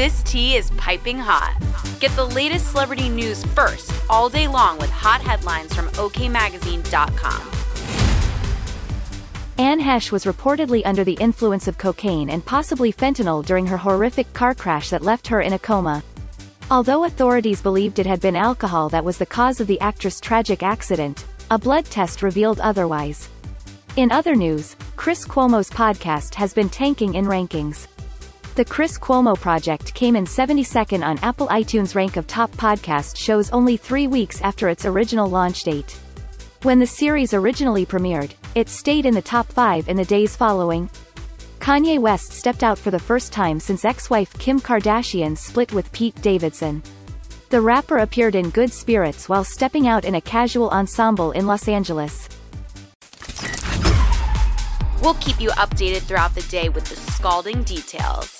This tea is piping hot. Get the latest celebrity news first all day long with hot headlines from OKMagazine.com. Anne Heche was reportedly under the influence of cocaine and possibly fentanyl during her horrific car crash that left her in a coma. Although authorities believed it had been alcohol that was the cause of the actress' tragic accident, a blood test revealed otherwise. In other news, Chris Cuomo's podcast has been tanking in rankings. The Chris Cuomo Project came in 72nd on Apple iTunes rank of top podcast shows only three weeks after its original launch date. When the series originally premiered, it stayed in the top five in the days following. Kanye West stepped out for the first time since ex-wife Kim Kardashian split with Pete Davidson. The rapper appeared in good spirits while stepping out in a casual ensemble in Los Angeles. We'll keep you updated throughout the day with the scalding details.